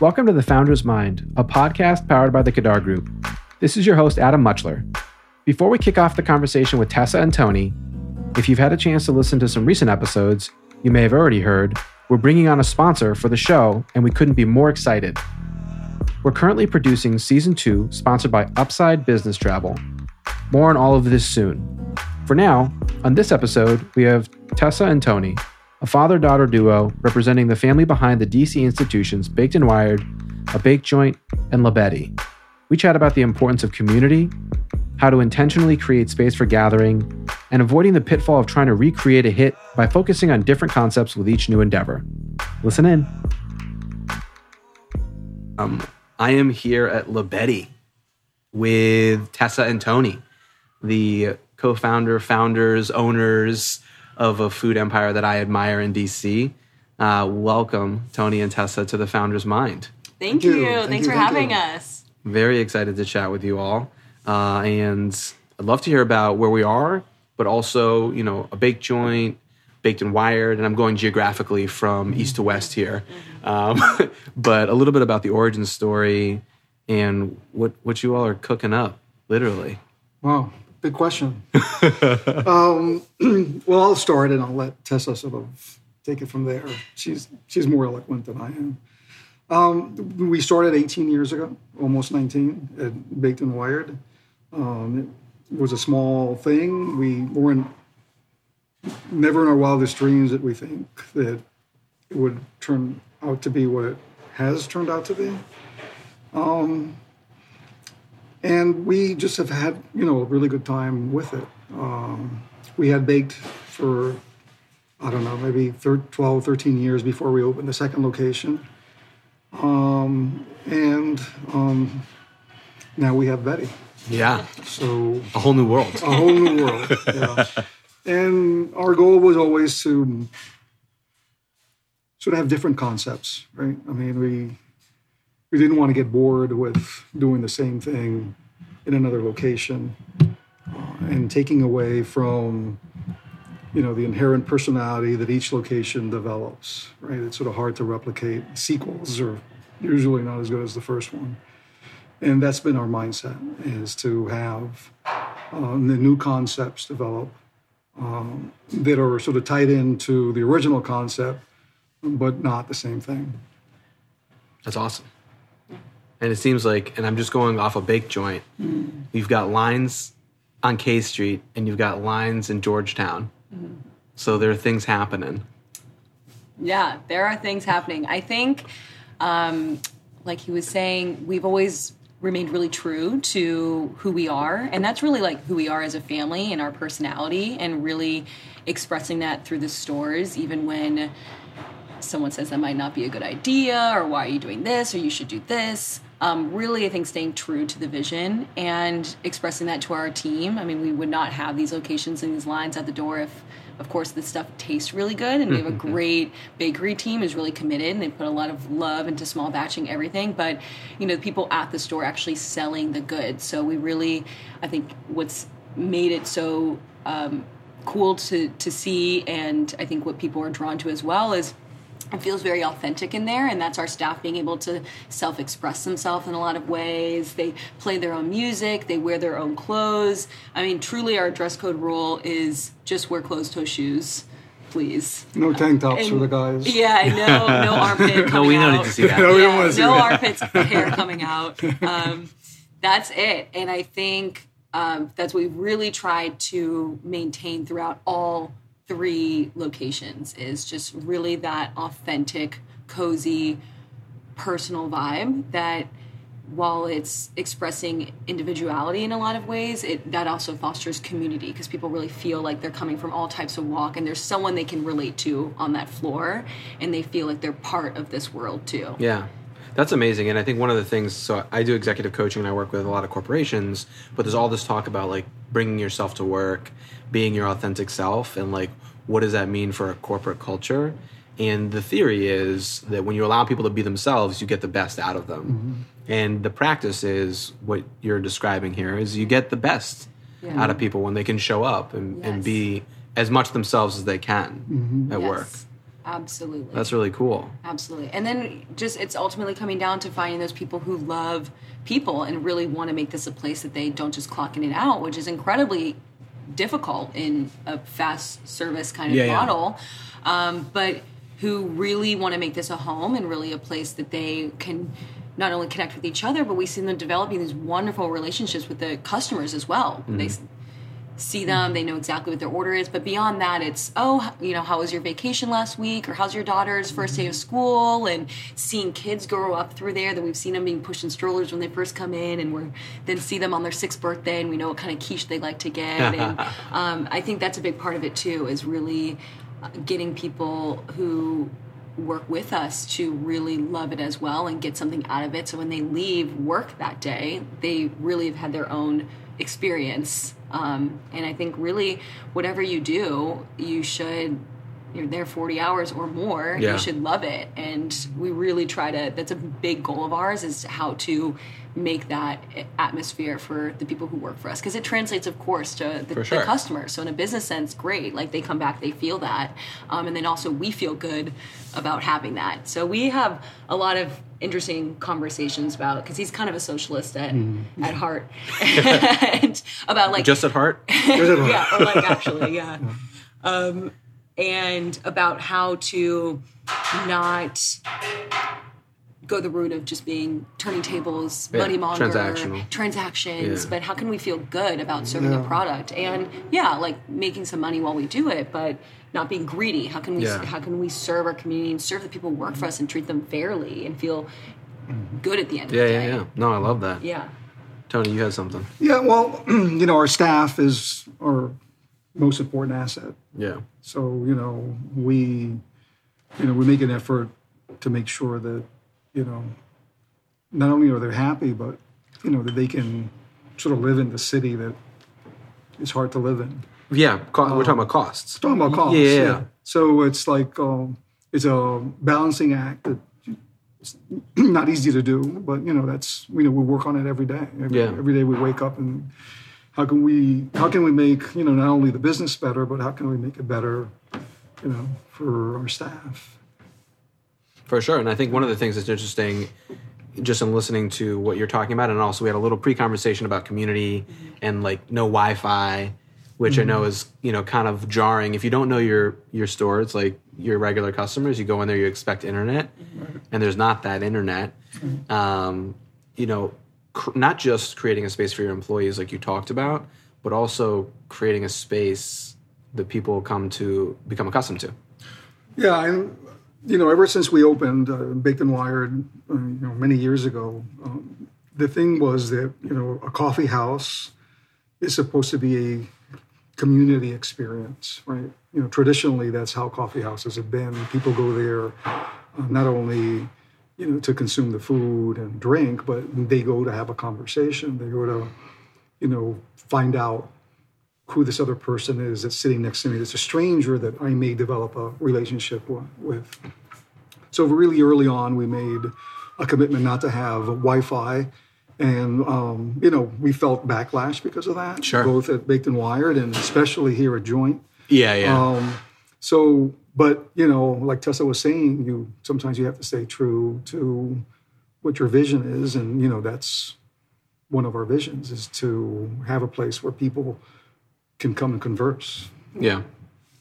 Welcome to The Founder's Mind, a podcast powered by the Kadar Group. This is your host, Adam Muchler. Before we kick off the conversation with Tessa and Tony, if you've had a chance to listen to some recent episodes, you may have already heard, we're bringing on a sponsor for the show, and we couldn't be more excited. We're currently producing season two, sponsored by Upside Business Travel. More on all of this soon. For now, on this episode, we have Tessa and Tony, a father daughter duo representing the family behind the DC institutions Baked and Wired, A Baked Joint, and La Betty. We chat about the importance of community, how to intentionally create space for gathering, and avoiding the pitfall of trying to recreate a hit by focusing on different concepts with each new endeavor. Listen in. Um, I am here at La Betty with Tessa and Tony, the co founder, founders, owners of a food empire that I admire in DC. Uh, welcome, Tony and Tessa, to the Founder's Mind. Thank, Thank you. you. Thank Thanks you. for Thank having you. us. Very excited to chat with you all. Uh, and I'd love to hear about where we are, but also, you know, a baked joint, baked and wired. And I'm going geographically from east to west here. Um, but a little bit about the origin story and what, what you all are cooking up, literally. Wow, big question. um, well, I'll start and I'll let Tessa sort of take it from there. She's she's more eloquent than I am. Um, we started 18 years ago, almost 19, at Baked and Wired. Um, it was a small thing. We weren't never in our wildest dreams that we think that it would turn out to be what it has turned out to be. And we just have had you know a really good time with it um, we had baked for i don't know maybe thir- 12 13 years before we opened the second location um, and um, now we have betty Yeah. so A whole new world. a whole new world yeah. and our goal was always to sort of have different concepts right i mean we we didn't want to get bored with doing the same thing in another location uh, and taking away from you know the inherent personality that each location develops right? It's sort of hard to replicate sequels are usually not as good as the first one. And that's been our mindset is to have um, the new concepts develop um, that are sort of tied into the original concept but not the same thing. That's awesome. And it seems like, and I'm just going off a baked joint, you've got lines on K Street and you've got lines in Georgetown. So there are things happening. Yeah, there are things happening. I think, um, like he was saying, we've always remained really true to who we are. And that's really like who we are as a family and our personality, and really expressing that through the stores, even when someone says that might not be a good idea, or why are you doing this, or you should do this. Um, really, I think staying true to the vision and expressing that to our team. I mean, we would not have these locations and these lines at the door if, of course, this stuff tastes really good. And we have a great bakery team who's really committed and they put a lot of love into small batching everything. But, you know, the people at the store actually selling the goods. So we really, I think, what's made it so um, cool to to see, and I think what people are drawn to as well is it feels very authentic in there and that's our staff being able to self-express themselves in a lot of ways they play their own music they wear their own clothes i mean truly our dress code rule is just wear closed toe shoes please no tank tops for the guys yeah no no armpit coming No, we don't out. need to see that. No, we don't Yeah, want to see no that. armpits hair coming out um, that's it and i think um, that's what we've really tried to maintain throughout all three locations is just really that authentic cozy personal vibe that while it's expressing individuality in a lot of ways it that also fosters community because people really feel like they're coming from all types of walk and there's someone they can relate to on that floor and they feel like they're part of this world too Yeah. That's amazing. And I think one of the things, so I do executive coaching and I work with a lot of corporations, but there's all this talk about like bringing yourself to work, being your authentic self, and like what does that mean for a corporate culture? And the theory is that when you allow people to be themselves, you get the best out of them. Mm-hmm. And the practice is what you're describing here is you get the best Yeah. out of people when they can show up and, and be as much themselves as they can mm-hmm. at Yes. work. Absolutely. That's really cool. Absolutely. And then just it's ultimately coming down to finding those people who love people and really want to make this a place that they don't just clock in and out, which is incredibly difficult in a fast service kind of Yeah, yeah. model. Um, but who really want to make this a home and really a place that they can not only connect with each other, but we see them developing these wonderful relationships with the customers as well. They s- see them, they know exactly what their order is. But beyond that, it's, oh, you know, how was your vacation last week? Or how's your daughter's first day of school? And seeing kids grow up through there that we've seen them being pushed in strollers when they first come in, and we're then see them on their sixth birthday, and we know what kind of quiche they like to get. and um, I think that's a big part of it too, is really uh, getting people who work with us to really love it as well and get something out of it. So when they leave work that day, they really have had their own experience. Um, and I think really, whatever you do, you should. You're there 40 hours or more. Yeah. You should love it, and we really try to. That's a big goal of ours is how to make that atmosphere for the people who work for us because it translates, of course, to the, sure. the customer. So in a business sense, great. Like they come back, they feel that, um, and then also we feel good about having that. So we have a lot of interesting conversations about because he's kind of a socialist at at heart, and about like Just at heart? yeah, or like actually, yeah. Um, and about how to not go the route of just being turning tables, Yeah, money monger, transactional. transactions, Yeah. but how can we feel good about serving Yeah. a product and yeah, like making some money while we do it, but not being greedy. How can we Yeah. how can we serve our community and serve the people who work for us and treat them fairly and feel good at the end Yeah, of the yeah, day? yeah. No, I love that. Yeah. Tony, you had something. Yeah, well, you know, our staff is our most important asset. Yeah. So, you know, we, you know, we make an effort to make sure that, you know, not only are they happy, but, you know, that they can sort of live in the city that is hard to live in. Yeah, co- we're talking about costs. Talking about costs. Yeah, yeah, yeah. So it's like, um, it's a balancing act that it's not easy to do, but, you know, that's, you know, we work on it every day. Every, Yeah. every day we wake up and how can we, how can we make, you know, not only the business better, but how can we make it better, you know, for our staff? For sure. And I think one of the things that's interesting, just in listening to what you're talking about, and also we had a little pre conversation about community and like no Wi Fi, which I know is, you know, kind of jarring. If you don't know your your store, it's like your regular customers, you go in there, you expect internet, and there's not that internet. Um, you know, cr- not just creating a space for your employees, like you talked about, but also creating a space that people come to become accustomed to. Yeah, and you know, ever since we opened uh, Baked and Wired, uh, you know, many years ago, um, the thing was that you know, a coffee house is supposed to be a community experience, right? You know, traditionally that's how coffee houses have been. People go there uh, not only you know to consume the food and drink, but they go to have a conversation. They go to you know find out who this other person is that's sitting next to me that's a stranger that I may develop a relationship with. So really early on, we made a commitment not to have Wi-Fi, and um, you know we felt backlash because of that. Sure. Both at Baked and Wired, and especially here at Joint. Yeah, yeah. Um, so, but you know, like Tessa was saying, you sometimes you have to stay true to what your vision is, and you know that's one of our visions is to have a place where people can come and converse. yeah.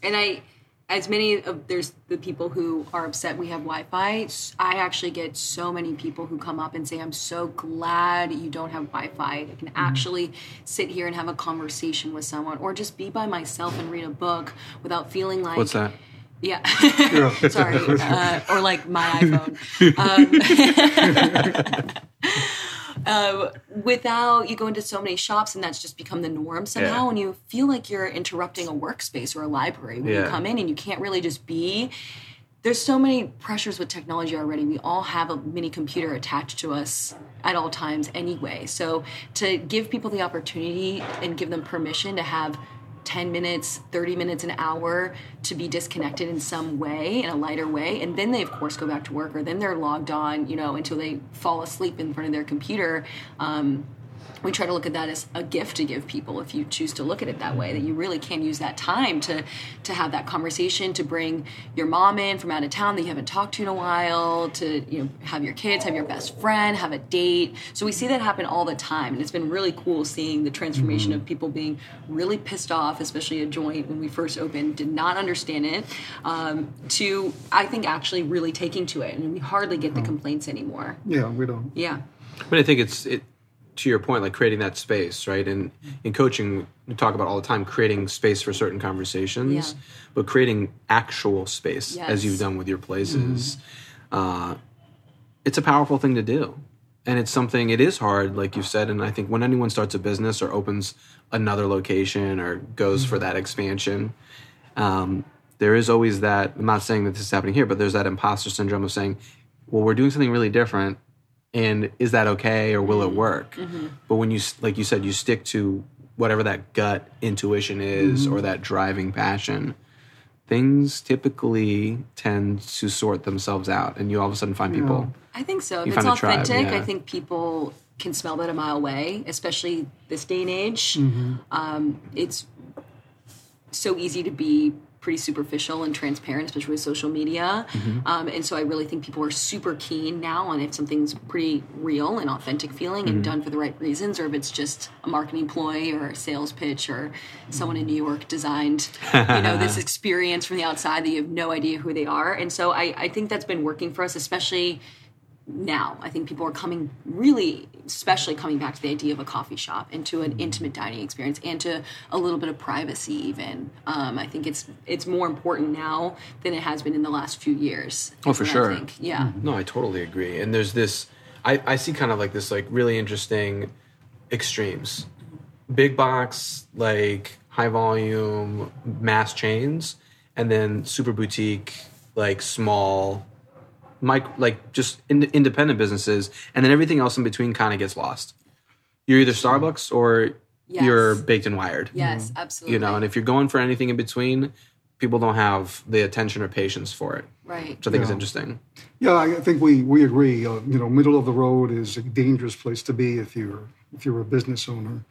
and I, as many of there's the people who are upset we have Wi-Fi. I actually get so many people who come up and say, "I'm so glad you don't have Wi-Fi. I can mm-hmm. actually sit here and have a conversation with someone, or just be by myself and read a book without feeling like What's that? Yeah. Sorry. Uh, or like my iPhone. Um, uh, without you go into so many shops and that's just become the norm somehow, Yeah. and you feel like you're interrupting a workspace or a library when Yeah. you come in and you can't really just be. There's so many pressures with technology already. We all have a mini computer attached to us at all times anyway. So to give people the opportunity and give them permission to have 10 minutes, 30 minutes, an hour to be disconnected in some way, in a lighter way. And then they, of course, go back to work or then they're logged on, you know, until they fall asleep in front of their computer. Um, we try to look at that as a gift to give people if you choose to look at it that way that you really can use that time to to have that conversation to bring your mom in from out of town that you haven't talked to in a while to you know have your kids have your best friend have a date. So we see that happen all the time and it's been really cool seeing the transformation of people being really pissed off especially a joint when we first opened did not understand it um, to i think actually really taking to it and we hardly get the complaints anymore. Yeah, we don't. yeah. But I think it's it to your point, like creating that space, right? And in coaching, we talk about all the time creating space for certain conversations, Yeah. but creating actual space, Yes. as you've done with your places, uh, it's a powerful thing to do. And it's something, it is hard, like you said. And I think when anyone starts a business or opens another location or goes for that expansion, um, there is always that. I'm not saying that this is happening here, but there's that imposter syndrome of saying, well, we're doing something really different and is that okay or will it work but when you like you said you stick to whatever that gut intuition is or that driving passion things typically tend to sort themselves out and you all of a sudden find people I think so. If it's find a tribe, authentic, yeah. I think people can smell that a mile away, especially this day and age. Mm-hmm. Um, it's so easy to be pretty superficial and transparent, especially with social media. Mm-hmm. Um, and so I really think people are super keen now on if something's pretty real and authentic feeling Mm-hmm. and done for the right reasons, or if it's just a marketing ploy or a sales pitch or someone in New York designed, you know, this experience from the outside that you have no idea who they are. And so I, I think that's been working for us, especially now. I think people are coming really, especially coming back to the idea of a coffee shop and to an intimate dining experience and to a little bit of privacy. Even um, I think it's it's more important now than it has been in the last few years. Oh, for what I sure. think. Yeah. No, I totally agree. And there's this, I, I see kind of like this, like really interesting extremes. Big box, like high volume, mass chains, and then super boutique, like small, mic, like just in, independent businesses, and then everything else in between kind of gets lost. You're either Starbucks or Yes. you're baked and wired. Yes, absolutely. You know, and if you're going for anything in between, people don't have the attention or patience for it, right. which I think is interesting. Yeah, I think we we agree. Uh, you know, middle of the road is a dangerous place to be if you're if you're a business owner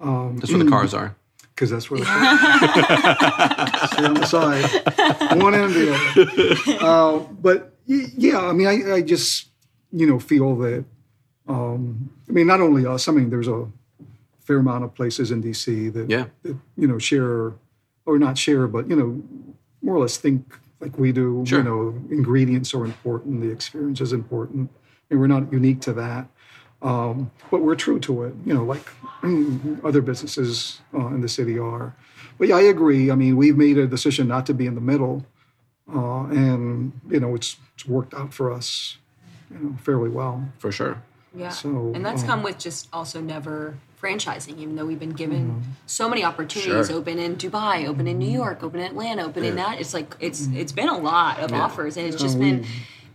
That's where the cars are. because that's where the stay on the side, one end or the other. Uh, but y- yeah, I mean, I, I just you know feel that. Um, I mean, not only us. I mean, there's a fair amount of places in DC that, Yeah. that you know share or not share, but you know more or less think like we do. Sure. You know, ingredients are important. The experience is important, and we're not unique to that. Um, but we're true to it, you know, like mm, other businesses uh, in the city are. But yeah, I agree. I mean, we've made a decision not to be in the middle, uh, and you know, it's, it's worked out for us, you know, fairly well. For sure. Yeah. So, and that's um, come with just also never franchising, even though we've been given so many opportunities. Sure. Open in Dubai, open in New York, open in Atlanta, open in that. It's like it's it's been a lot of offers, and it's just been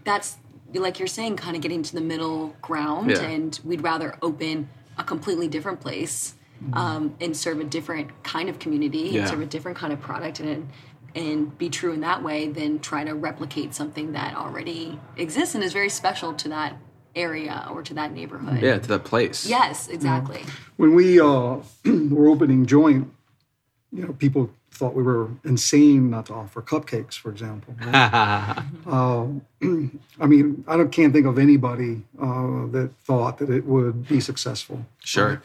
that's like you're saying, kind of getting to the middle ground. Yeah. And we'd rather open a completely different place um, and serve a different kind of community Yeah. and serve a different kind of product and and be true in that way than try to replicate something that already exists and is very special to that area or to that neighborhood. Yeah, to that place. Yes, exactly. when we uh, were opening joint, you know, people thought we were insane not to offer cupcakes, for example. right? Uh, I mean, I don't, can't think of anybody uh, that thought that it would be successful. Sure.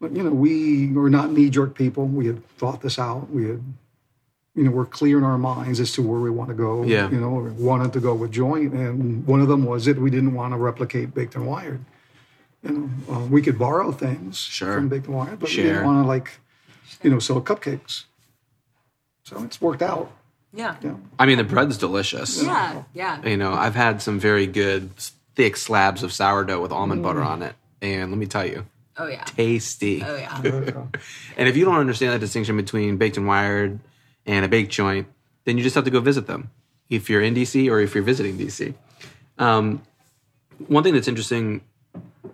But you know, we were not knee-jerk people. We had thought this out. We had, you know, we're clear in our minds as to where we want to go. Yeah. You know, we wanted to go with joint, and one of them was that we didn't want to replicate baked and wired. You know, uh, we could borrow things Sure. from baked and wired, but we didn't want to like, you know, sell cupcakes. So it's worked out. Yeah. Yeah. I mean, the bread's delicious. Yeah. Yeah. You know, I've had some very good thick slabs of sourdough with almond butter on it. And let me tell you, Oh yeah. tasty. Oh yeah. And if you don't understand that distinction between baked and wired and a baked joint, then you just have to go visit them if you're in DC or if you're visiting DC. Um, one thing that's interesting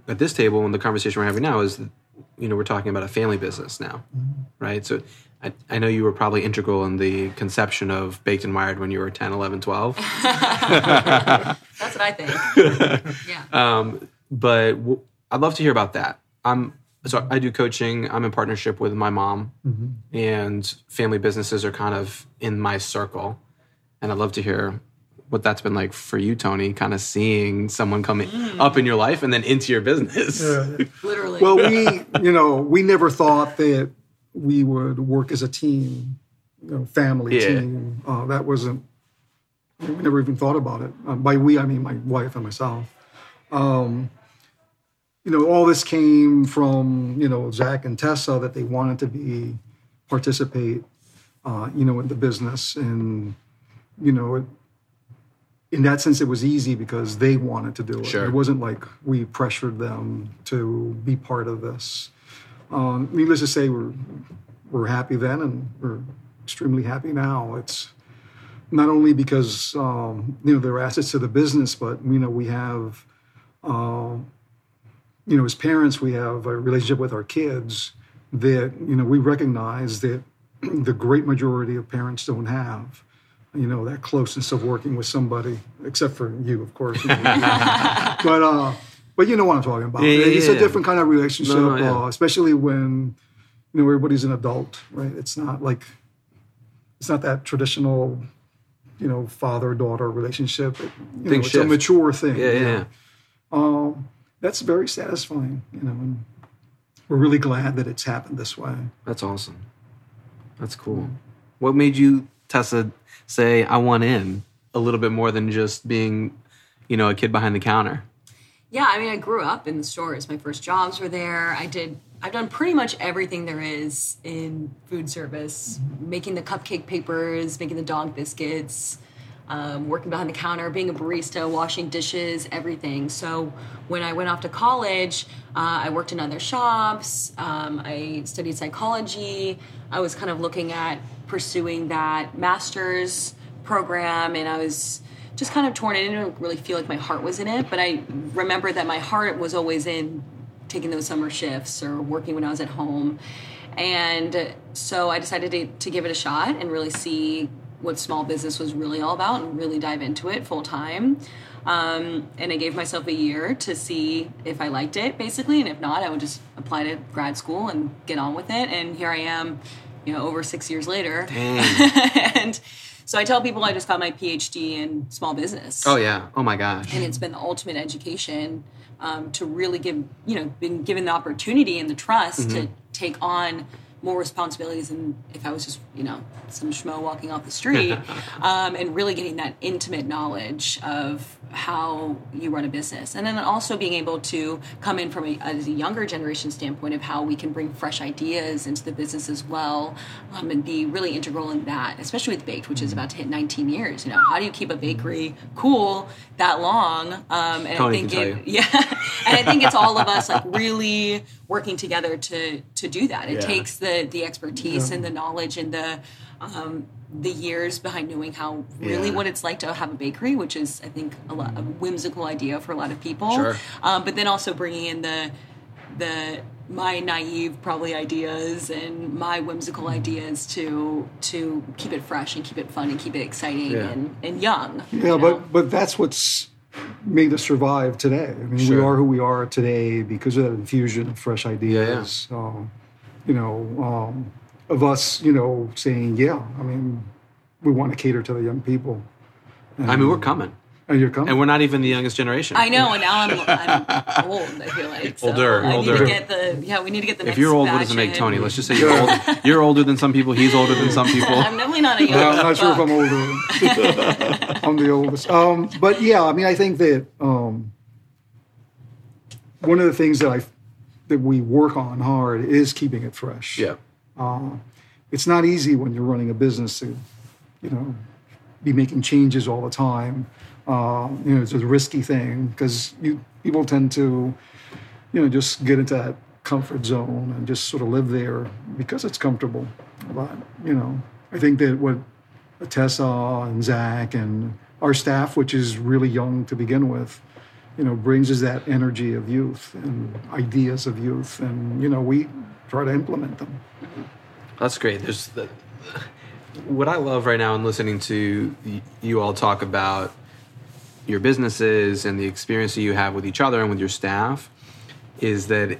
at this table and the conversation we're having now is, you know, we're talking about a family business now, right? So I, I know you were probably integral in the conception of baked and wired when you were 10, 11, 12. That's what I think. yeah. Um, but w- I'd love to hear about that. I'm so I do coaching. I'm in partnership with my mom, and family businesses are kind of in my circle. And I'd love to hear what that's been like for you, Tony. Kind of seeing someone coming up in your life and then into your business. Literally. Well, we, you know, we never thought that we would work as a team, you know, family Yeah. team. Uh, that wasn't. We never even thought about it. Um, by we, I mean my wife and myself. Um, you know, all this came from you know Zach and Tessa that they wanted to be participate, uh, you know, in the business, and you know, it, in that sense, it was easy because they wanted to do it. Sure. It wasn't like we pressured them to be part of this. Um, needless to say, we're we're happy then, and we're extremely happy now. It's not only because um, you know they're assets to the business, but you know we have, um, you know, as parents, we have a relationship with our kids that you know we recognize that the great majority of parents don't have. You know that closeness of working with somebody, except for you, of course. but uh, but you know what I'm talking about. Yeah, it's yeah. a different kind of relationship, No, no, yeah. uh, especially when you know everybody's an adult, right? It's not like it's not that traditional, you know, father daughter relationship. It, you know, it's a mature thing. Yeah, yeah. Um, that's very satisfying, you know. And we're really glad that it's happened this way. That's awesome. That's cool. What made you, Tessa, say I want in a little bit more than just being, you know, a kid behind the counter? Yeah, I mean, I grew up in the stores. My first jobs were there. I did. I've done pretty much everything there is in food service, making the cupcake papers, making the dog biscuits, um, working behind the counter, being a barista, washing dishes, everything. So when I went off to college, uh, I worked in other shops. Um, I studied psychology. I was kind of looking at pursuing that master's program, and I was just kind of torn. I didn't really feel like my heart was in it, but I remember that my heart was always in taking those summer shifts or working when I was at home. And so I decided to, to give it a shot and really see what small business was really all about and really dive into it full time. Um, and I gave myself a year to see if I liked it, basically, and if not, I would just apply to grad school and get on with it. And here I am, you know, over six years later. and so I tell people I just got my PhD in small business Oh yeah. Oh my gosh. and it's been the ultimate education um, to really give you know been given the opportunity and the trust to take on more responsibilities than if I was just you know some schmo walking off the street um, and really getting that intimate knowledge of how you run a business. And then also being able to come in from a, a younger generation standpoint of how we can bring fresh ideas into the business as well um, and be really integral in that especially with baked which is about to hit 19 years you know. How do you keep a bakery cool that long? Um, and Tony I think it, yeah. And I think it's all of us like really working together to to do that. It Yeah. takes the the expertise and the knowledge and the um, the years behind knowing how really Yeah. what it's like to have a bakery, which is I think a, lot, a whimsical idea for a lot of people. Sure. Um, but then also bringing in the the my naive probably ideas and my whimsical ideas to to keep it fresh and keep it fun and keep it exciting Yeah. and, and young. you Yeah, know? but but that's what's made us survive today. I mean, we are who we are today because of that infusion of fresh yeah. ideas. Um, you know, um, of us, you know, saying, yeah, I mean, we want to cater to the young people. I mean, we're coming, And you're coming. and we're not even the youngest generation. I know, and now I'm, I'm old. I feel like so Older, I need older. to get the yeah. We need to get the. If next you're old, what batch does it make. Tony? Let's just say you're old. You're older than some people. He's older than some people. I'm definitely not a young. Yeah, I'm not sure if. I'm older. I'm the oldest. Um, but yeah, I mean, I think that um, one of the things that I that we work on hard is keeping it fresh. Yeah. it's not easy when you're running a business to, you know, be making changes all the time. Uh, you know, it's a risky thing because you people tend to, you know, just get into that comfort zone and just sort of live there because it's comfortable. But you know, I think that what Tessa and Zach and our staff, which is really young to begin with, you know, brings us that energy of youth and ideas of youth, and you know, we try to implement them. That's great. There's the, what I love right now in listening to you all talk about your businesses and the experience that you have with each other and with your staff is that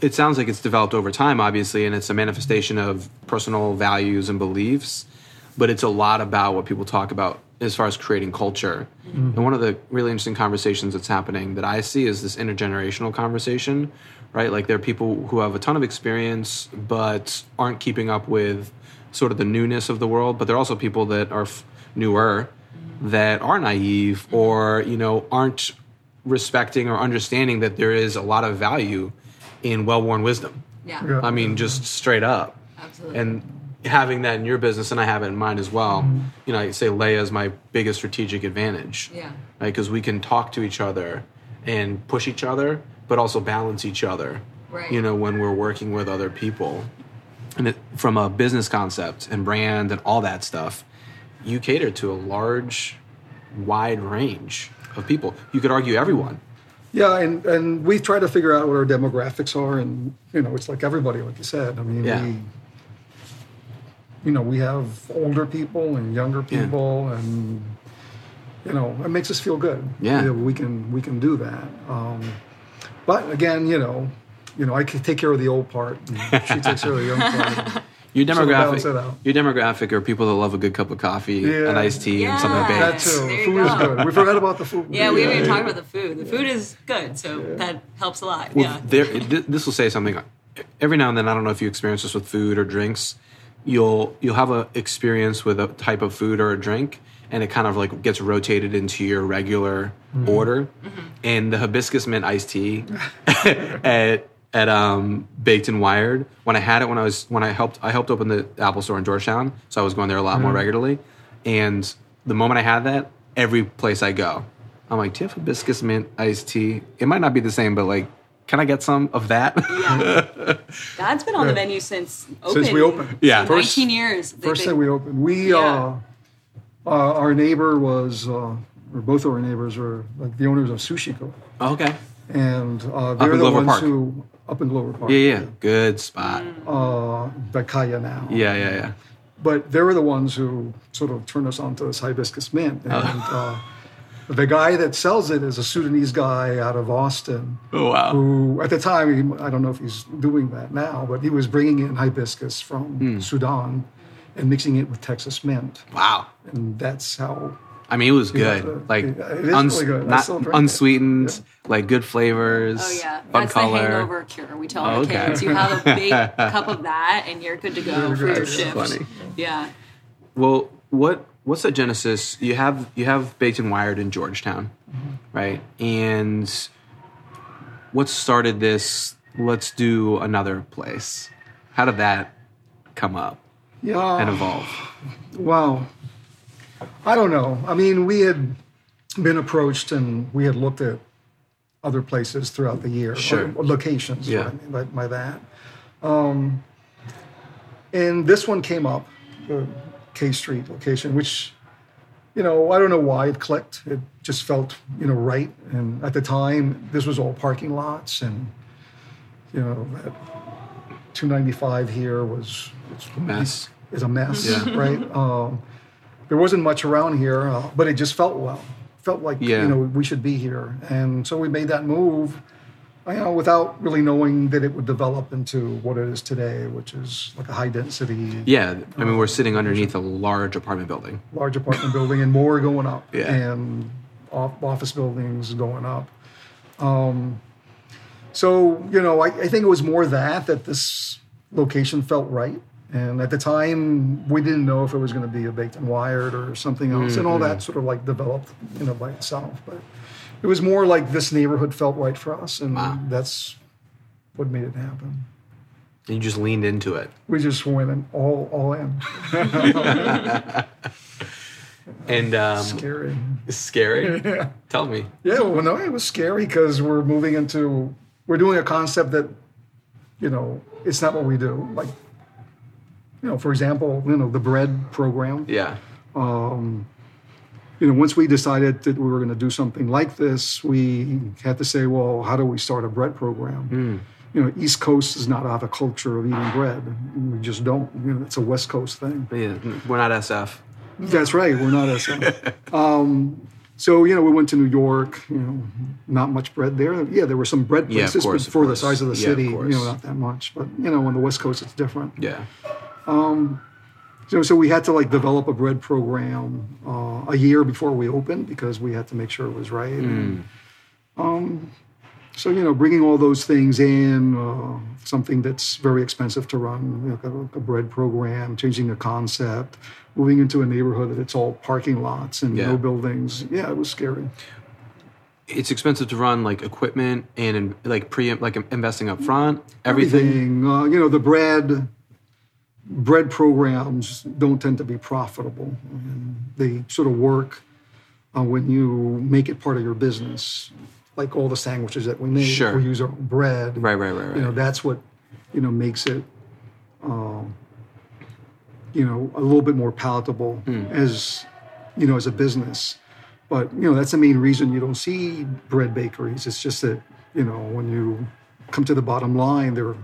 it sounds like it's developed over time, obviously, and it's a manifestation of personal values and beliefs. But it's a lot about what people talk about as far as creating culture. And one of the really interesting conversations that's happening that I see is this intergenerational conversation, right? Like there are people who have a ton of experience but aren't keeping up with sort of the newness of the world. But there are also people that are f- newer that are naive or you know aren't respecting or understanding that there is a lot of value in well-worn wisdom. Yeah, Yeah. I mean, just straight up. absolutely. And having that in your business, and I have it in mine as well. Mm-hmm. You know, I say Leia is my biggest strategic advantage. Yeah. Right, because we can talk to each other and push each other, but also balance each other. Right. You know, when we're working with other people, and it, from a business concept and brand and all that stuff, you cater to a large, wide range of people. You could argue everyone. Yeah, and, and we try to figure out what our demographics are, and you know, it's like everybody, like you said. I mean, Yeah. we, you know, we have older people and younger Yeah. people, and you know, it makes us feel good. Yeah. that we can we can do that. Um, but again, you know, you know, I can take care of the old part, and she takes care of the young part. Your Sort of demographic, it your demographic are people that love a good cup of coffee, Yeah. an iced tea, and something Yeah. baked. That too. There you Food is go. good. We forgot about the food. yeah, we haven't even talked about the food. The food is good, so that helps a lot. Well, yeah. there, this will say something. Every now and then, I don't know if you experience this with food or drinks. You'll you'll have a experience with a type of food or a drink, and it kind of like gets rotated into your regular mm-hmm. order. Mm-hmm. And the hibiscus mint iced tea at at um, Baked and Wired. When I had it, when I was when I helped I helped open the Apple store in Georgetown, so I was going there a lot more mm-hmm. regularly. And the moment I had that, every place I go, I'm like, "Do you have hibiscus mint iced tea?" It might not be the same, but like, can I get some of that? Yeah. That's been on the menu since open. Since we opened. Yeah. So First- 19 years. First been- thing we opened, we Yeah. uh, uh, our neighbor was, uh, or both of our neighbors were like the owners of Sushiko, okay. and uh, they're in the Glover ones Park. who up in Glover Park. Yeah, yeah, good spot. Uh, Bakaya now. Yeah, yeah, yeah. But they were the ones who sort of turned us on to this hibiscus mint, and uh, the guy that sells it is a Sudanese guy out of Austin. Oh wow. Who at the time he- I don't know if he's doing that now, but he was bringing in hibiscus from Hmm. Sudan and mixing it with Texas mint, Wow. and that's how I mean, it was Yeah, good. the- like yeah, it is uns- really good. Not still drink it. unsweetened, like good flavors. Oh yeah, fun that's color. the hangover cure. We tell Oh, our okay. kids, you have a big cup of that, and you're good to go for your That's shift. funny. Yeah, Well, what what's the genesis? You have you have baked and wired in Georgetown, Mm-hmm. right? And what started this? Let's do another place. How did that come up yeah and evolve? Wow. I don't know. I mean, we had been approached and we had looked at other places throughout the year, Sure. locations. Yeah. I mean by, by that. Um, and this one came up, the K Street location, which, you know, I don't know why it clicked. It just felt, you know, right. And at the time, this was all parking lots, and you know, that 295 here was it's a Mess. is a mess, Yeah. right? Um, there wasn't much around here, uh, but it just felt well. Felt like Yeah. you know we should be here, and so we made that move. You uh, know, without really knowing that it would develop into what it is today, which is like a high density, Yeah, I mean, we're uh, sitting underneath a large apartment building. large apartment building, and more going up, Yeah. and off- office buildings going up. Um, so you know, I, I think it was more that that this location felt right. And at the time, we didn't know if it was going to be a baked and wired or something else, and all mm-hmm. that sort of like developed, you know, by itself. But it was more like this neighborhood felt right for us, and Wow. that's what made it happen. And you just leaned into it. We just went in all all in. And um, Scary. it's scary. Yeah. Tell me. Yeah, well, no, it was scary because we're moving into, we're doing a concept that, you know, it's not what we do. Like, you know, for example, you know, the bread program. Yeah. You know, once we decided that we were going to do something like this, we had to say, well, how do we start a bread program? You know, East Coast does not have a culture of eating bread. We just don't. You know, it's a West Coast thing. Yeah. We're not SF. That's right. We're not SF. um, So you know, we went to New York. You know, not much bread there. Yeah, there were some bread Yeah, places, course, but for the size of the Yeah, of city, you know, not that much. But you know, on the West Coast, it's different. Yeah. So, so we had to like develop a bread program uh, a year before we opened because we had to make sure it was right. And, um, so you know, bringing all those things in, uh, something that's very expensive to run, you know, a, a bread program, changing the concept, moving into a neighborhood that it's all parking lots and Yeah. no buildings. Yeah, it was scary. It's expensive to run like equipment and like pre like investing up front, everything. Everything, uh, you know, the bread bread programs don't tend to be profitable. And they sort of work uh, when you make it part of your business, like all the sandwiches that we make. Sure. We use our own bread. Right, right, right, right. You know, that's what you know makes it, um, you know, a little bit more palatable Hmm. as you know as a business. But you know, that's the main reason you don't see bread bakeries. It's just that you know when you come to the bottom line, they're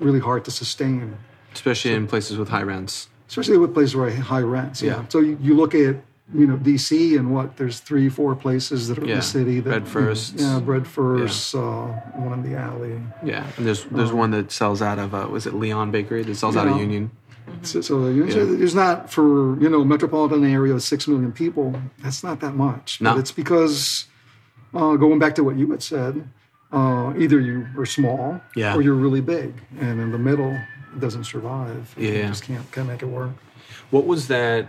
really hard to sustain, Especially in places with high rents. especially with places where high rents. Yeah. So you, you look at you know DC and what there's three, four places that are in the city that Bread Furst. Yeah, Bread Furst. Uh, one in the alley. Yeah. And there's there's one that sells out of uh, was it Lyon Bakery that sells out of Union. So, so you know, there's not for you know metropolitan area of six million people. That's not that much. No. But it's because uh, going back to what you had said, uh, either you are small Yeah. or you're really big, and in the middle doesn't survive. Yeah, You just can't can't make it work. What was that?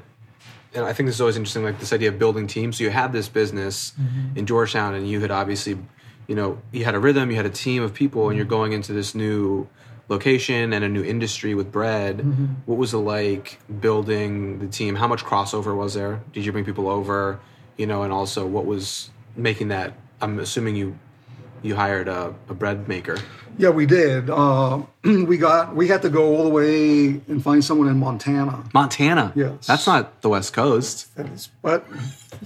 And I think this is always interesting, like this idea of building teams. So you had this business mm-hmm. in Georgetown, and you had obviously, you know, you had a rhythm, you had a team of people, and you're mm-hmm. going into this new location and a new industry with bread. Mm-hmm. What was it like building the team? How much crossover was there? Did you bring people over? You know, and also what was making that? I'm assuming you you hired a, a bread maker. Yeah, we did. Uh, we got we had to go all the way and find someone in Montana. Montana. Yes. That's not the West Coast. That is- But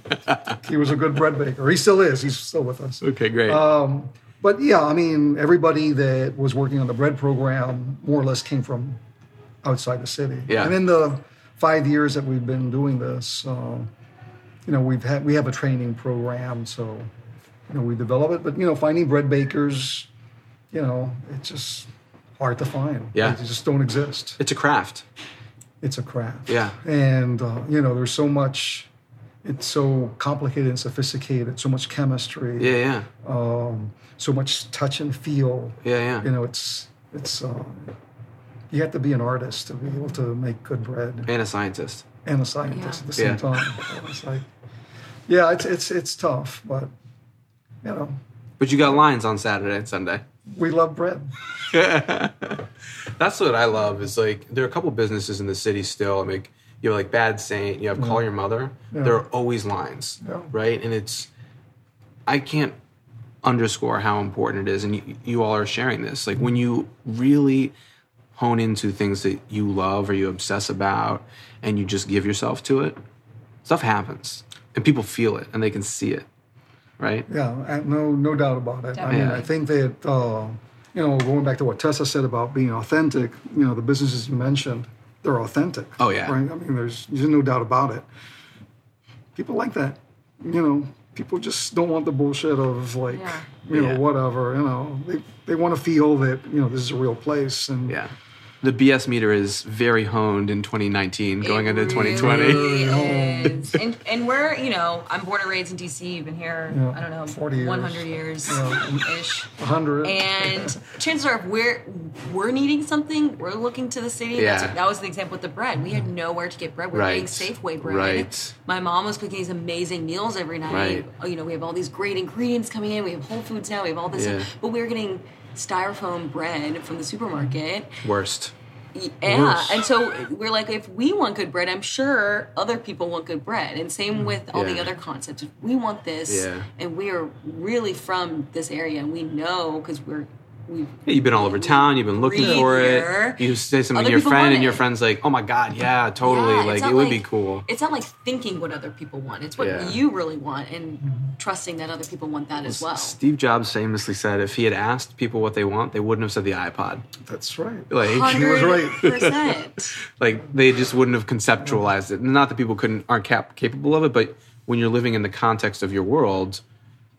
he was a good bread baker. He still is. He's still with us. Okay, great. Um, but yeah, I mean, everybody that was working on the bread program more or less came from outside the city. Yeah. And in the five years that we've been doing this, uh, you know, we've had we have a training program, so you know we develop it. But you know, finding bread bakers, you know, it's just hard to find. Yeah. they just don't exist. it's a craft. It's a craft. Yeah. And uh, you know, there's so much. It's so complicated and sophisticated. So much chemistry Yeah, yeah, um, so much touch and feel. yeah, yeah. You know, it's it's uh, you have to be an artist to be able to make good bread and a scientist. and a scientist at the Yeah. same time. It's like, yeah, it's it's it's tough, but you know, But you got lines on Saturday and Sunday. we love bread. That's what I love. Is like there are a couple businesses in the city still. I mean, you have like Bad Saint. You have Call Your Mother. Yeah. There are always lines, Yeah. right? And it's I can't underscore how important it is, and you, you all are sharing this. Like when you really hone into things that you love or you obsess about, and you just give yourself to it, stuff happens, and people feel it and they can see it, right? Yeah, no no doubt about it. I mean, I think that uh, you know, going back to what Tessa said about being authentic, you know, the businesses you mentioned, they're authentic. Oh, yeah. right. I mean, there's there's no doubt about it. People like that, you know. People just don't want the bullshit of like, Yeah. you know, Yeah. whatever. You know, they they want to feel that you know this is a real place and Yeah. The BS meter is very honed in 2019, going It into 2020. really is. and and we're you know I'm born and raised in DC. You've been here Yeah, I don't know 40 years. 100 years ish. a hundred. And chances are, if we're we're needing something, we're looking to the city. Yeah. what, that was the example with the bread. We had nowhere to get bread. We're Right. getting Safeway bread. Right. My mom was cooking these amazing meals every night. Right. Oh, you know, we have all these great ingredients coming in. We have Whole Foods now. We have all this, Yeah. but we were getting styrofoam bread from the supermarket. Worst. Yeah, Worse. and so we're like, if we want good bread, I'm sure other people want good bread, and same mm. with all the other concepts. If we want this, Yeah. and we are really from this area, and we know because we're we Yeah, you've been all over town. You've been looking for here. it. You say something Other to your friend, and your friend's like, "Oh my god, yeah, totally. Yeah, like not it would be cool." It's not like thinking what other people want. It's what Yeah. you really want, and trusting that other people want that as well. Steve Jobs famously said, "If he had asked people what they want, they wouldn't have said the iPod. That's right. Like, He was right. Like they just wouldn't have conceptualized it. Not that people couldn't aren't cap- capable of it, but when you're living in the context of your world,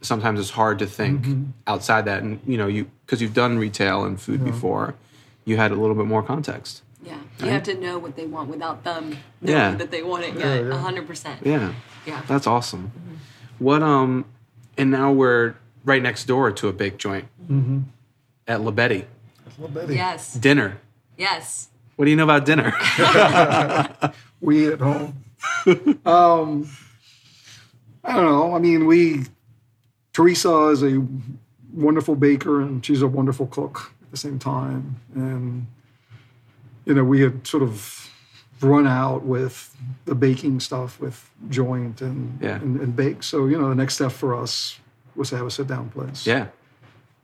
sometimes it's hard to think Mm-hmm. outside that. And you know, you because you've done retail and food before, you had a little bit more context. Yeah, you have to know what they want without them knowing Yeah. that they want it Yeah, yet. yeah. A hundred percent. Yeah, Yeah. that's awesome. What um, and now we're right next door to a bake joint at La Betty. Well, Betty, Yes. Dinner. Yes. What do you know about dinner? we eat at home. um, I don't know. I mean, we Teresa is a wonderful baker and she's a wonderful cook at the same time. And you know, we had sort of run out with the baking stuff with joint and Yeah. and, and bake. So you know, the next step for us was to have a sit down place. yeah,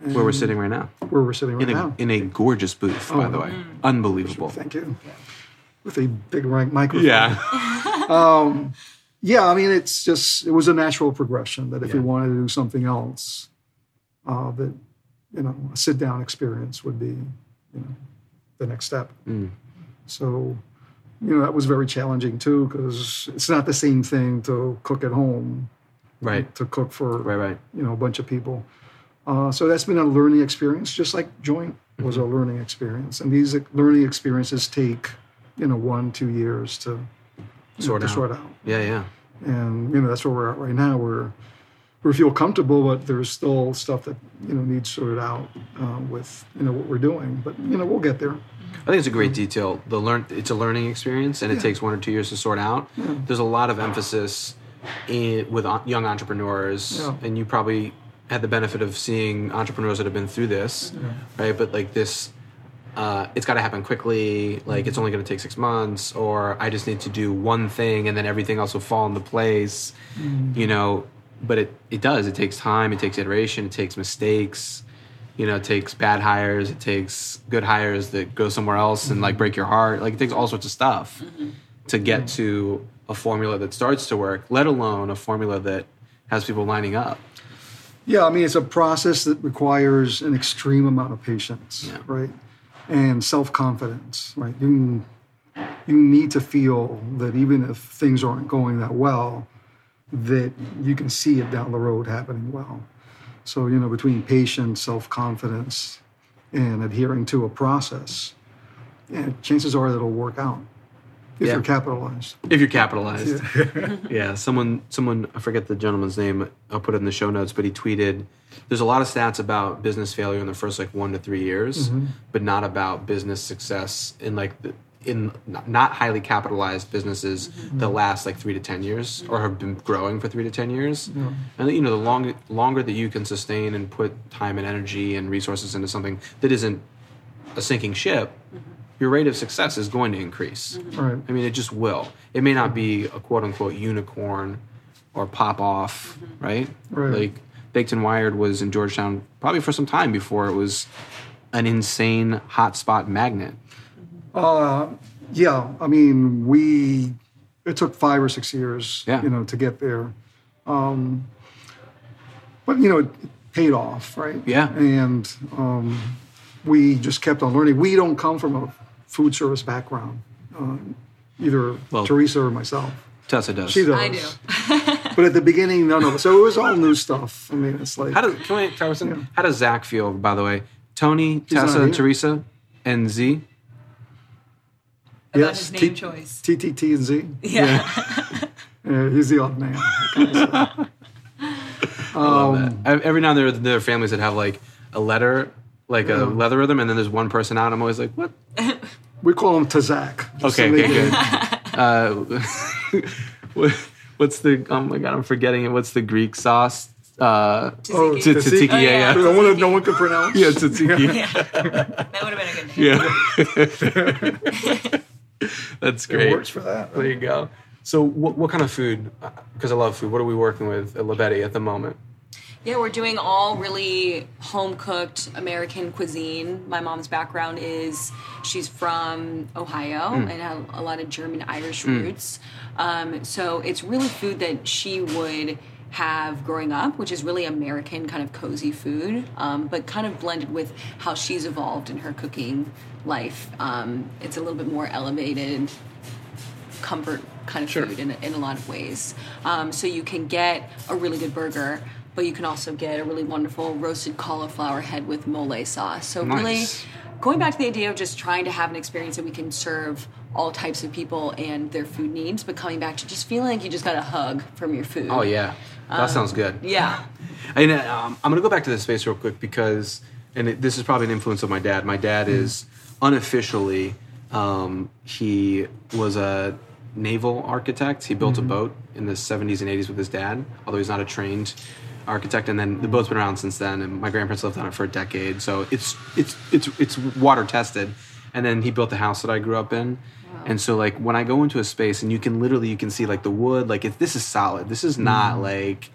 where we're sitting right now. where we're sitting right in a now. in a gorgeous booth, by the oh. way. Unbelievable. Thank you. With a big rank microphone. Yeah. Um, Yeah, I mean, it's just it was a natural progression that if we Yeah. wanted to do something else, uh, that you know, a sit down experience would be, you know, the next step. Mm. So, you know, that was very challenging too because it's not the same thing to cook at home, Right. To cook for Right. Right. you know a bunch of people. Uh, so that's been a learning experience, just like joint was Mm-hmm. a learning experience, and these learning experiences take you know one two years to Sort to out. sort out Yeah. Yeah. and you know that's where we're at right now. We're we feel comfortable, but there's still stuff that you know needs sorted out uh, with you know what we're doing. But you know we'll get there. I think it's a great detail. The learn it's a learning experience, and it Yeah. takes one or two years to sort out. There's a lot of emphasis in with on- young entrepreneurs, Yeah. and you probably had the benefit of seeing entrepreneurs that have been through this, right? But like this. Uh, it's got to happen quickly. Like it's mm-hmm. only going to take six months, or I just need to do one thing and then everything else will fall into place. Mm-hmm. You know, but it it does. It takes time. It takes iteration. It takes mistakes. You know, it takes bad hires. It takes good hires that go somewhere else and like mm-hmm. break your heart. Like it takes all sorts of stuff to get to a formula that starts to work. Let alone a formula that has people lining up. Yeah, I mean it's a process that requires an extreme amount of patience, Yeah. right, and self confidence, right. You you need to feel that even if things aren't going that well, that you can see it down the road happening well. So you know between patience, self confidence, and adhering to a process, yeah, chances are that it'll work out if Yeah. you're capitalized. If you're capitalized. yeah, someone someone I forget the gentleman's name. I'll put it in the show notes, but he tweeted there's a lot of stats about business failure in the first like 1 to 3 years, mm-hmm. but not about business success in like the in not- highly capitalized businesses mm-hmm. that last like 3 to 10 years or have been growing for 3 to 10 years. And you know, the long, longer that you can sustain and put time and energy and resources into something that isn't a sinking ship, mm-hmm. Your rate of success is going to increase. Right. I mean, it just will. It may not be a quote unquote unicorn or pop off, right? Right. Like Baked and Wired was in Georgetown probably for some time before it was an insane hotspot magnet. Uh, yeah, I mean, we it took five or six years, Yeah. you know, to get there. Um, but you know, it paid off, right? Yeah. And um, we just kept on learning. We don't come from a food service background, uh, either Well- Teresa or myself. Tessa does. She does. I do. But at the beginning, none of us. So it was all new stuff. I mean, it's like How does can I tell us How does Zach feel? By the way, Tony, not Tessa, and. Teresa, and Z. About his name T- choice. TTT and Z. Yeah. Uh, he's the odd man. Um, I- Every now and then there, there are families that have like a letter, like a leather rhythm, and then there's one person out. I'm always like, what? We call him Tazak. Okay, okay, good. uh, what's the? Oh my god, I'm forgetting it. What's the Greek sauce? Uh, Oh, Tzatziki. tzatziki, tzatziki. yeah, yeah. No one, no one could pronounce. Yeah, tzatziki. that would have been a good name. Yeah. That's It great. works for that. There you go. So, what, what kind of food? Because I love food. What are we working with at La Betty at the moment? Yeah, we're doing all really home cooked American cuisine. My mom's background is she's from Ohio and had a lot of German Irish roots. Um, so it's really food that she would have growing up, which is really American kind of cozy food, um, but kind of blended with how she's evolved in her cooking life. Um, it's a little bit more elevated comfort kind of Sure. food in, in a lot of ways. Um, so you can get a really good burger, but you can also get a really wonderful roasted cauliflower head with mole sauce. So Nice. really, going back to the idea of just trying to have an experience that we can serve all types of people and their food needs, but coming back to just feeling like you just got a hug from your food. Oh yeah, that sounds good. Yeah. And um, I'm going to go back to this space real quick because, and it, this is probably an influence of my dad. My dad is unofficially, um, he was a naval architect. He built a boat in the 70s and 80s with his dad, although he's not a trained architect. And then the boat's been around since then, and my grandparents lived on it for a decade. So it's it's it's it's water tested. And then he built the house that I grew up in. And so like when I go into a space and you can literally you can see like the wood like if this is solid. This is not mm-hmm. like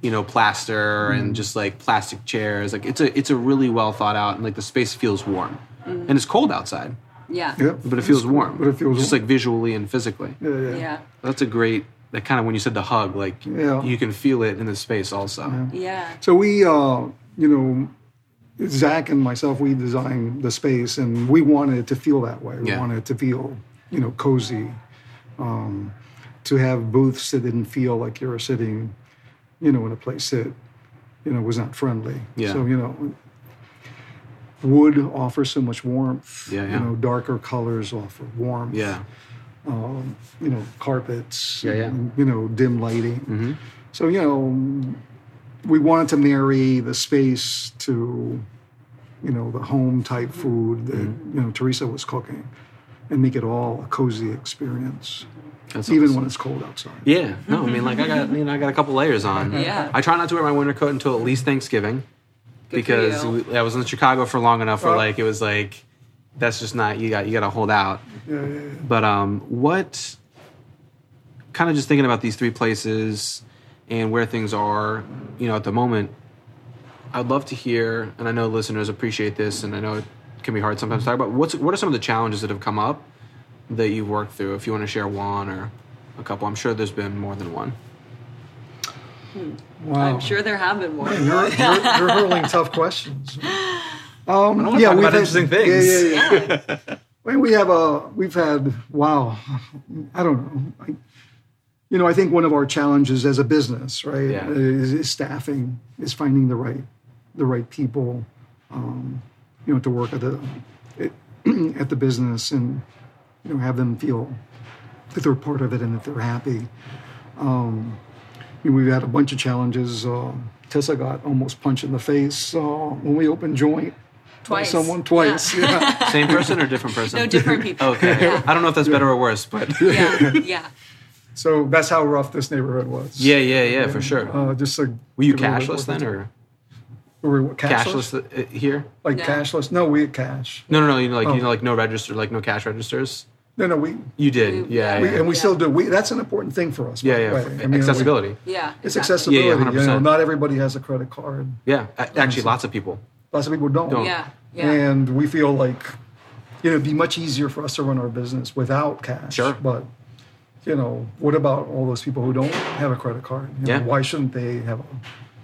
you know plaster and mm-hmm. just like plastic chairs. Like it's a it's a really well thought out and like the space feels warm. Mm-hmm. And it's cold outside, Yeah. Yeah. but it feels warm. But it feels just warm. like visually and physically. Yeah, yeah. Yeah. That's a great that kind of when you said the hug like Yeah. you can feel it in the space also. Yeah. So we, uh, you know, Zach and myself, we designed the space, and we wanted it to feel that way. We Yeah. wanted it to feel, you know, cozy. Um, to have booths that didn't feel like you were sitting, you know, in a place that, you know, was not friendly. Yeah. So you know, wood offers so much warmth. Yeah, yeah. You know, darker colors offer warmth. Yeah. Um, you know, carpets. Yeah, yeah. and, you know, dim lighting. Mhm. So you know, we wanted to marry the space to, you know, the home type food that Mm-hmm. you know Teresa was cooking, and make it all a cozy experience, That's even awesome. when it's cold outside. Yeah, no, I mean, like I got, you know, I got a couple layers on. Yeah. I try not to wear my winter coat until at least Thanksgiving, Good because we, I was in Chicago for long enough where Oh. like it was like, that's just not you got you got to hold out. Yeah, yeah, yeah. But um, what? Kind of just thinking about these three places and where things are, you know, at the moment. I'd love to hear, and I know listeners appreciate this, and I know it can be hard sometimes to talk about. What's what are some of the challenges that have come up that you've worked through? If you want to share one or a couple, I'm sure there's been more than one. Wow. I'm sure there have been more. You're, you're, you're hurling tough questions. Um, wanna yeah, talk we've about had- interesting things. Yeah, yeah, yeah. Well, we have a we've had wow, I don't know. I, you know, I think one of our challenges as a business, right, Yeah. is, is staffing, is finding the right the right people, um, you know, to work at the at, at the business and you know have them feel that they're part of it and that they're happy. Um, I mean, we've had a bunch of challenges. Uh, Tessa got almost punched in the face uh, when we opened joint. By Someone twice. Yeah. Same person or different person? No, different people. Okay. Yeah. I don't know if that's better or worse, but Yeah. Yeah. So that's how rough this neighborhood was. yeah, yeah, yeah, for sure. Uh, just like Were you a little bit cashless then, or Were we cashless? cashless uh, here? Like No. cashless? No, we had cash. No, no, no. You know, like Oh. you know, like no register, like no cash registers. No, no, we, You did, We- yeah, yeah. we yeah, and we Yeah. still do. We that's an important thing for us. by yeah, the yeah. way. I mean, we- Accessibility. Yeah. it's exactly. accessibility. Yeah, you know, 100%. not everybody has a credit card. Yeah, actually, lots of people. Lots of people don't. Don't. Yeah. Yeah. And we feel like you know it'd be much easier for us to run our business without cash. Sure. But you know, what about all those people who don't have a credit card? You know, Yeah. Why shouldn't they have a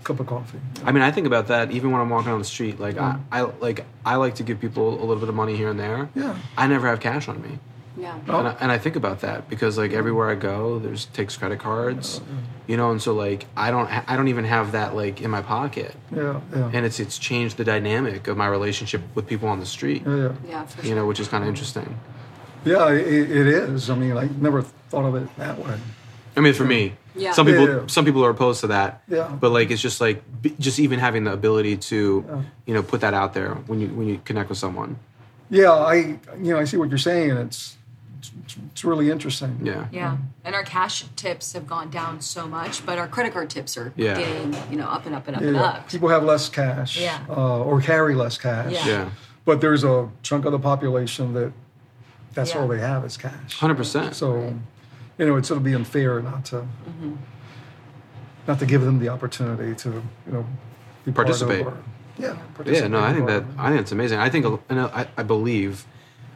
cup of coffee? I mean, I think about that even when I'm walking on the street. Like, I, mm. I like I like to give people a little bit of money here and there. Yeah. I never have cash on me. Yeah. Oh. And, I, and I think about that because like everywhere I go, there's takes credit cards, you know, and so like I don't ha- I don't even have that like in my pocket, Yeah. Yeah. and it's it's changed the dynamic of my relationship with people on the street, yeah. Yeah. Yeah. For you know, which is kind of interesting. Yeah, it, it is. I mean, I never thought of it that way. I mean, for me, Yeah. some people Yeah, yeah. some people are opposed to that, Yeah. but like it's just like b- just even having the ability to Yeah. you know put that out there when you when you connect with someone. Yeah, I you know I see what you're saying. It's it's, it's really interesting. Yeah. Yeah, and our cash tips have gone down so much, but our credit card tips are Yeah. getting you know up and up and up and up. people have less cash, Yeah. uh, or carry less cash. Yeah. Yeah. But there's a chunk of the population that that's Yeah. all they have is cash. Hundred percent. So, you know, it's it'll be unfair not to Mm-hmm. not to give them the opportunity to you know be part of Participate. our- yeah, Yeah, no, I think that I think it's amazing. I think and I, I believe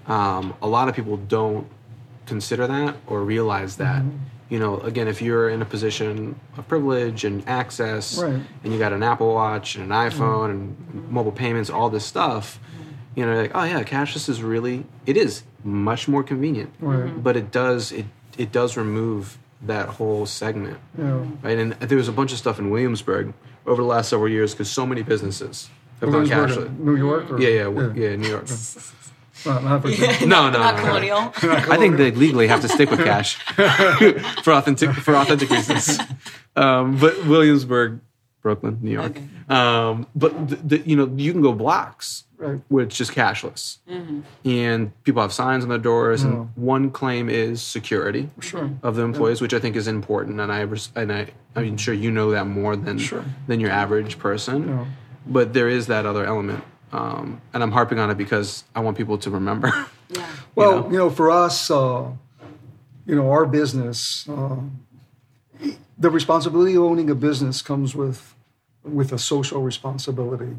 um, a lot of people don't consider that or realize that. Mm-hmm. You know, again, if you're in a position of privilege and access, Right. Mm-hmm. and you got an Apple Watch and an iPhone and mobile payments, all this stuff, you know, like, oh yeah, cashless is really it is much more convenient, Right. but it does it it does remove that whole segment, Yeah. right? And there was a bunch of stuff in Williamsburg over the last several years because so many businesses have gone cashless. New York? Or, Yeah, yeah, w- yeah, New York. Not, not Virginia. No, no, Not no, no. colonial. I think they legally have to stick with cash for authentic for authentic reasons. Um, but Williamsburg, Brooklyn, New York. Okay. Um, but the, the, you know, you can go blocks Right. where it's just cashless, and people have signs on their doors. And one claim is security Sure. of the employees, which I think is important. And I res- and I I'm sure you know that more than Sure. than your average person. Yeah. But there is that other element. Um, and I'm harping on it because I want people to remember. Yeah. Well, know? you know, for us, uh, you know, our business, uh, the responsibility of owning a business comes with with a social responsibility.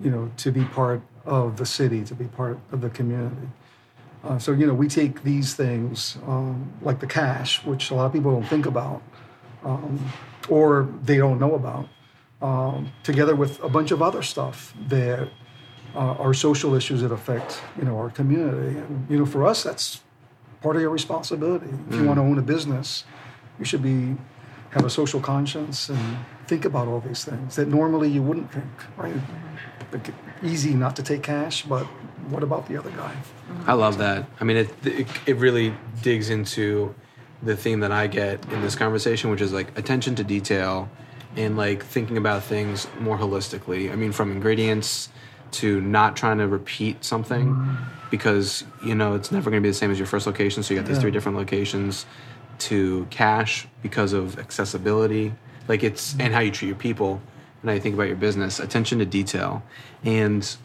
You know, to be part of the city, to be part of the community. Uh, so you know, we take these things um, like the cash, which a lot of people don't think about, um, or they don't know about, um, together with a bunch of other stuff that uh, are social issues that affect you know our community. And you know, for us, that's part of your responsibility. If you mm. want to own a business, you should be have a social conscience and mm-hmm. think about all these things that normally you wouldn't think. Right? Mm-hmm. Like, easy not to take cash, but what about the other guy? Mm-hmm. I love that. I mean, it, it it really digs into the theme that I get in this conversation, which is like attention to detail and like thinking about things more holistically. I mean, from ingredients to not trying to repeat something because you know it's never going to be the same as your first location. So you got these Yeah. three different locations. To cash because of accessibility, like it's and how you treat your people and how you think about your business. Attention to detail, and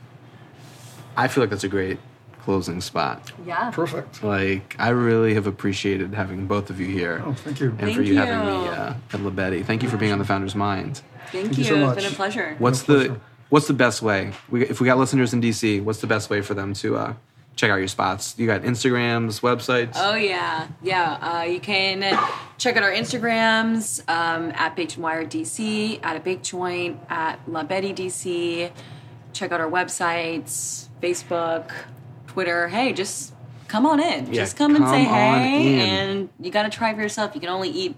I feel like that's a great closing spot. Yeah. Perfect. Like I really have appreciated having both of you here, Oh, thank you. and for Thank you, having me you. uh, at La Betty. Thank you for being on the Founder's Mind. Thank, you you. so It's much. been a pleasure. What's My the pleasure. What's the best way? We, if we got listeners in DC, what's the best way for them to uh, check out your spots? You got Instagrams, websites. Oh yeah, yeah. Uh, you can check out our Instagrams um, at Baked and Wire DC, at a Bake Joint, at La Betty DC. Check out our websites, Facebook, Twitter. Hey, just come on in. Yeah, just come and say come hey, in. and you got to try for yourself. You can only eat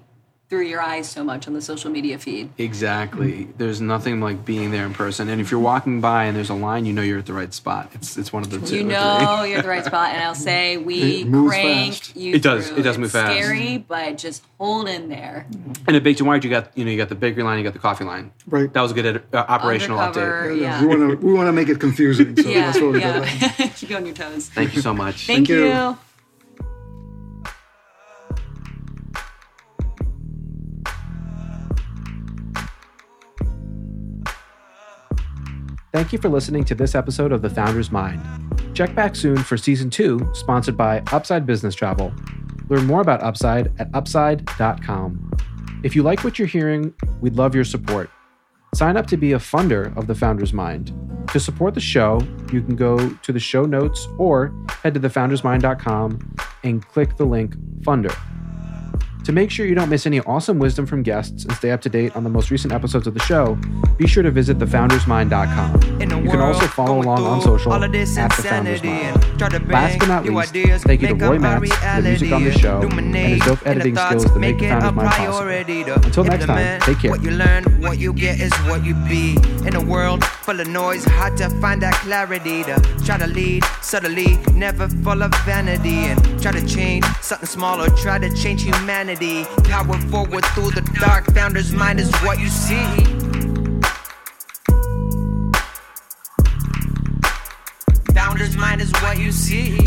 through your eyes so much on the social media feed. Exactly. There's nothing like being there in person. And if you're walking by and there's a line, you know you're at the right spot. It's it's one of the two. You know three. you're at the right spot, and I'll say we crank fast. you. It does. through. It does move It's fast. Scary, but just hold in there. And at Baked and Wired, you got you know you got the bakery line, you got the coffee line. Right. That was a good uh, operational Undercover, update. Yeah. We want to we want to make it confusing, so yeah, that's what we yeah. did. Keep you on your toes. Thank you so much. Thank, Thank you. you. Thank you for listening to this episode of The Founder's Mind. Check back soon for season two, sponsored by Upside Business Travel. Learn more about Upside at upside.com. If you like what you're hearing, we'd love your support. Sign up to be a funder of The Founder's Mind. To support the show, you can go to the show notes or head to thefoundersmind.com and click the link Funder. To make sure you don't miss any awesome wisdom from guests and stay up to date on the most recent episodes of the show, be sure to visit thefoundersmind.com. In You can also follow along on social at of this the Mind. and try to bring Last but not least, ideas, thank you to Roy Matz for the music on the show and his dope editing skills that make the Founders Mind possible. Until next time, take care. What you learn, what you get is what you be. In a world full of noise, hard to find that clarity to try to lead subtly, never full of vanity, and try to change something small or try to change humanity humanity. Power forward through the dark, founder's mind is what you see. Founder's mind is what you see.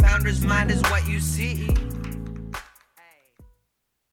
Founder's mind is what you see.